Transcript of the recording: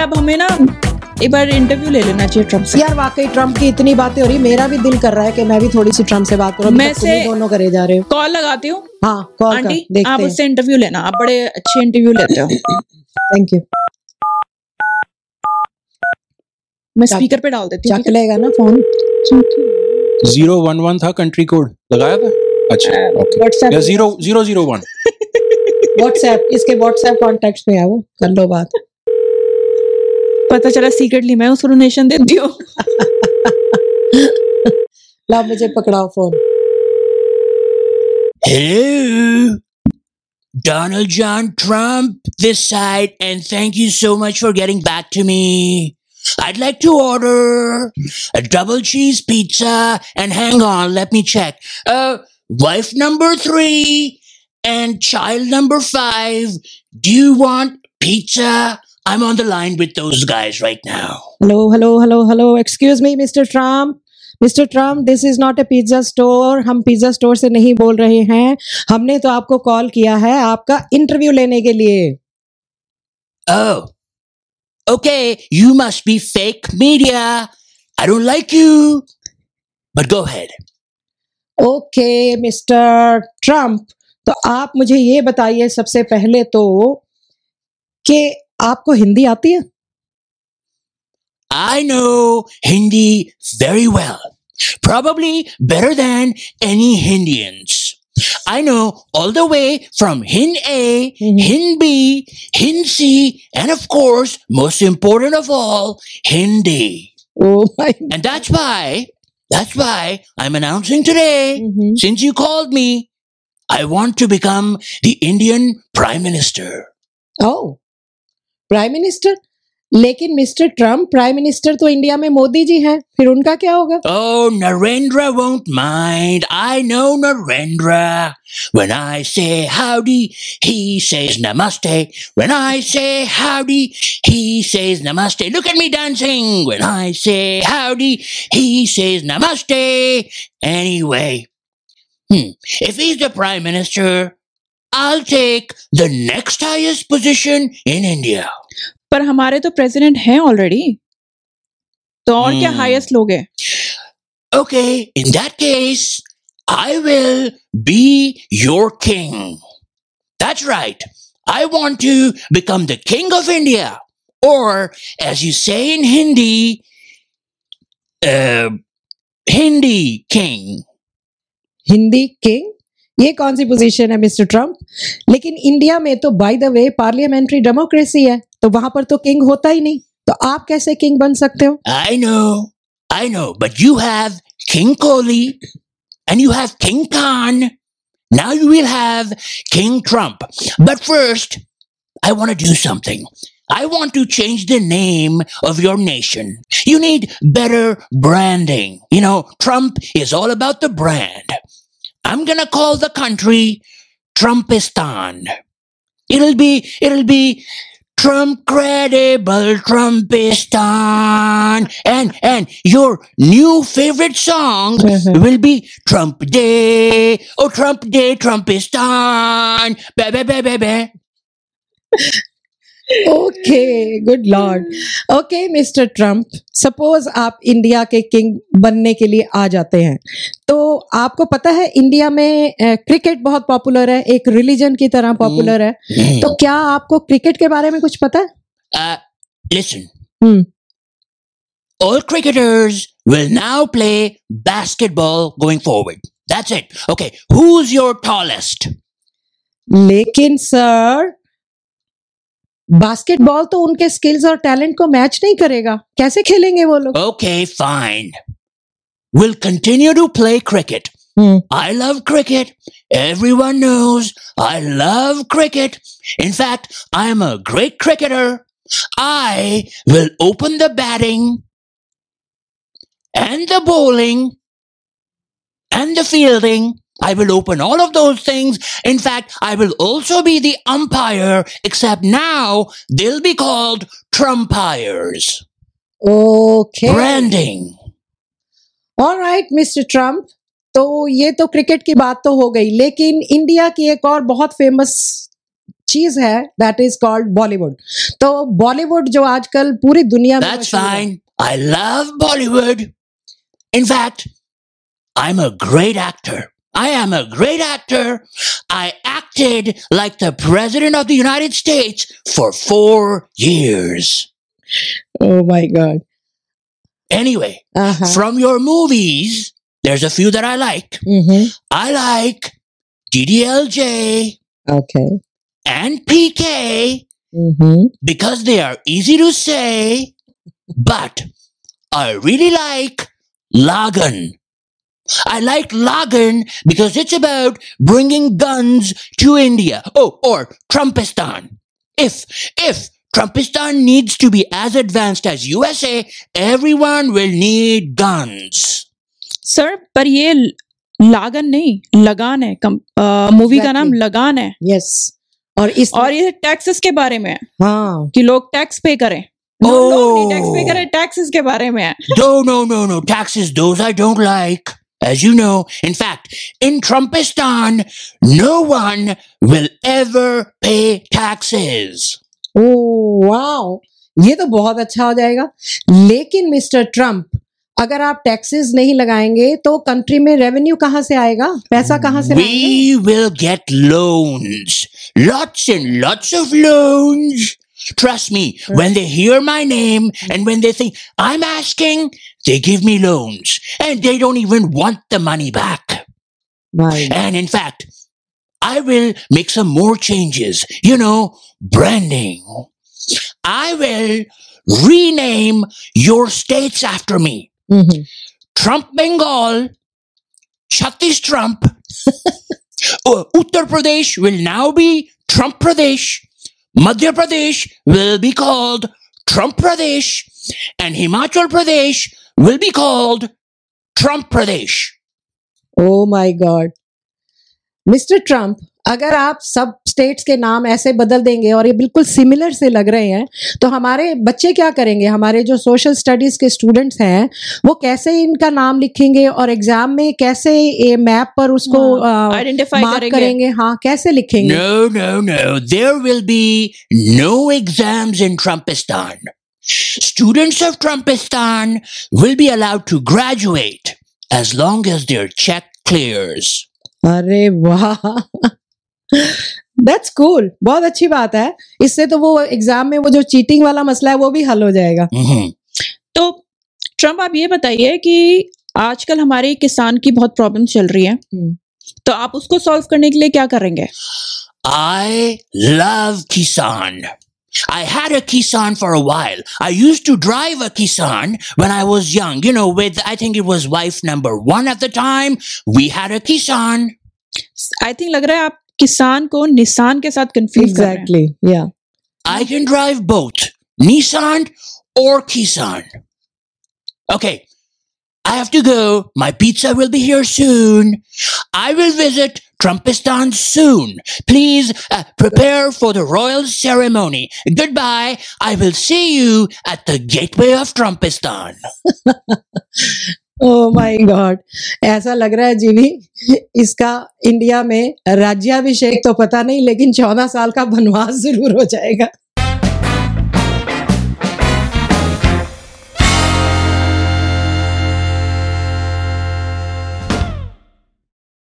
है अब हमें ना एक बार इंटरव्यू ले लेना चाहिए ट्रंप से। यार वाकई ट्रंप की इतनी बातें हो रही मेरा भी दिल कर रहा है कि मैं भी थोड़ी सी ट्रंप से बात करूँ। मैं से दोनों करे जा रहे हो। कॉल लगाती हूँ। हाँ कॉल आंटी आप उससे इंटरव्यू लेना। आप बड़े अच्छे इंटरव्यू लेते हो। थैंक यू मैं स्पीकर पे डाल देती हूँ चक लेगा ना फ़ोन ज़ीरो वन वन था कंट्री कोड लगाया था? अच्छा ओके या WhatsApp zero zero zero one WhatsApp इसके व्हाट्सएप कॉन्टेक्ट में है वो कर लो बात। पता चला सीक्रेटली मैं उसको डोनेशन देती हूँ ला मुझे पकड़ाओ phone Hello, Donald John Trump this side, and thank you so much for getting back to me. I'd like to order a double cheese pizza, and hang on, let me check. Uh, wife number three and child number five. Do you want pizza? I'm on the line with those guys right now. Hello hello hello hello excuse me mister Trump mister Trump this is not a pizza store हम pizza store से नहीं बोल रहे हैं हमने तो आपको call किया है आपका इंटरव्यू लेने के लिए Oh, okay. You must be fake media. I don't like you. But go ahead. Okay mister Trump तो आप मुझे ये बताइए सबसे पहले तो कि आपको हिंदी आती है I know Hindi very well. Probably better than any Hindians. I know all the way from Hind A, Mhm. Hind B, Hind C, and of course, most important of all, Hindi. Oh my And that's why, that's why I'm announcing today Mhm. Since you called me, I want to become the Indian Prime Minister. Oh Prime minister लेकिन mister Trump prime minister तो India में मोदी जी हैं, फिर उनका क्या होगा? ओ Narendra won't mind I know Narendra when I say howdy he says namaste when I say howdy he says namaste look at me dancing when I say howdy he says namaste anyway hmm if he is the prime minister I'll take the next highest position in India. पर हमारे तो president हैं already तो और क्या Hmm. Highest लोग हैं Okay, in that case, I will be your king. That's right. I want to become the king of India. Or, as you say in Hindi, uh, Hindi king. Hindi king ये कौन सी position है mister Trump लेकिन India में तो by the way parliamentary democracy है तो वहां पर तो किंग होता ही नहीं तो आप कैसे किंग बन सकते हो I know, I know, but you have King Kohli and you have King Khan. Now you will have King Trump. But first, I want to do something. I want to change the name of your nation. You need better branding. You know, Trump is all about the brand. I'm gonna call the country Trumpistan. It'll be, it'll be Trump credible Trumpistan. And, and your new favorite song Mhm. will be Trump Day. Oh, Trump Day, Trumpistan. Ba, ba, ba, ba, ba. Okay good lord okay mister Trump suppose आप India के king बनने के लिए आ जाते हैं तो आपको पता है इंडिया में क्रिकेट बहुत पॉपुलर है एक रिलीजन की तरह पॉपुलर है तो क्या आपको क्रिकेट के बारे में कुछ पता है listen. Hmm. All cricketers will now play basketball going forward. That's it. Okay, who's your tallest? लेकिन सर बास्केटबॉल तो उनके स्किल्स और टैलेंट को मैच नहीं करेगा कैसे खेलेंगे वो लोग Okay, fine. We'll continue to play cricket. Hmm. I love cricket. Everyone knows I love cricket. In fact, I'm a great cricketer. I will open the batting and the bowling and the fielding. I will open all of those things. In fact, I will also be the umpire, except now they'll be called Trumpires. ओके Branding. Alright mister Trump तो ये तो cricket की बात तो हो गई लेकिन इंडिया की एक और बहुत फ़ेमस चीज़ है दैट इज़ कॉल्ड बॉलीवुड तो बॉलीवुड जो आजकल पूरी दुनिया में That's है। fine. I love Bollywood. In fact, I'm a great actor. I am a great actor. I acted like the President of the United States for four years. Oh my God. Anyway, Uh-huh. from your movies, there's a few that I like. Mhm. I like DDLJ Okay. and PK Mhm. because they are easy to say, but I really like Lagan. I like Lagan because it's about bringing guns to India. Oh, or Trumpistan. If, if Trumpistan needs to be as advanced as USA, everyone will need guns. Sir पर ये लागन नहीं लगान है movie का नाम Exactly. लगान है Yes. और इस और ये टैक्सेस के बारे में है हाँ कि लोग टैक्स पे करें No, Oh. लोग नहीं टैक्स पे करें टैक्सेस के बारे में है No, no, no, no. Taxes, those I don't like. As you know, in fact, in Trumpistan, no one will ever pay taxes. Oh wow ये तो बहुत अच्छा हो जाएगा लेकिन मिस्टर ट्रंप अगर आप टैक्सेस नहीं लगाएँगे तो कंट्री में रेवेन्यू कहाँ से आएगा पैसा कहाँ से We will get loans. Lots and lots of loans. Trust me, right. when they hear my name and when they think I'm asking, they give me loans. And they don't even want the money back. भाई And in fact, I will make some more changes, you know, branding. I will rename your states after me. Mm-hmm. Trump Bengal, Chhattis Trump, uh, Uttar Pradesh will now be Trump Pradesh, Madhya Pradesh will be called Trump Pradesh, and Himachal Pradesh will be called Trump Pradesh. Oh my God. Mr Trump अगर आप सब states के नाम ऐसे बदल देंगे और ये बिल्कुल सिमिलर से लग रहे हैं तो हमारे बच्चे क्या करेंगे हमारे जो सोशल स्टडीज़ के स्टूडेंट्स हैं वो कैसे इनका नाम लिखेंगे और एग्ज़ाम में कैसे ये मैप पर उसको आइडेंटिफाई मार्क करेंगे करेंगे हाँ कैसे लिखेंगे No, no, no. There will be no exams in Trumpistan. Students of Trumpistan will be allowed to graduate as long as their check clears. अरे वाह दैट्स कूल बहुत अच्छी बात है इससे तो वो एग्ज़ाम में वो जो चीटिंग वाला मसला है वो भी हल हो जाएगा Mhm. तो ट्रंप आप ये बताइए कि आजकल हमारे किसान की बहुत प्रॉब्लम चल रही है हम्म। तो आप उसको सॉल्व करने के लिए क्या करेंगे I love Kisan. I had a Kisan for a while. I used to drive a Kisan when I was young, you know, with, I think it was wife number one at the time. We had a Kisan. I think लग रहा है आप किसान को निशान के साथ confuse कर रहे हैं एग्जैक्टली या I can drive both Nissan or Kisan. Okay, I have to go. My pizza will be here soon. I will visit Trumpistan soon. Please uh, prepare for the royal ceremony. Goodbye. I will see you at the gateway of Trumpistan. Oh my God ऐसा लग रहा है जीवी इसका India में राज्याभिषेक तो पता नहीं लेकिन चौदह साल का वनवास जरूर हो जाएगा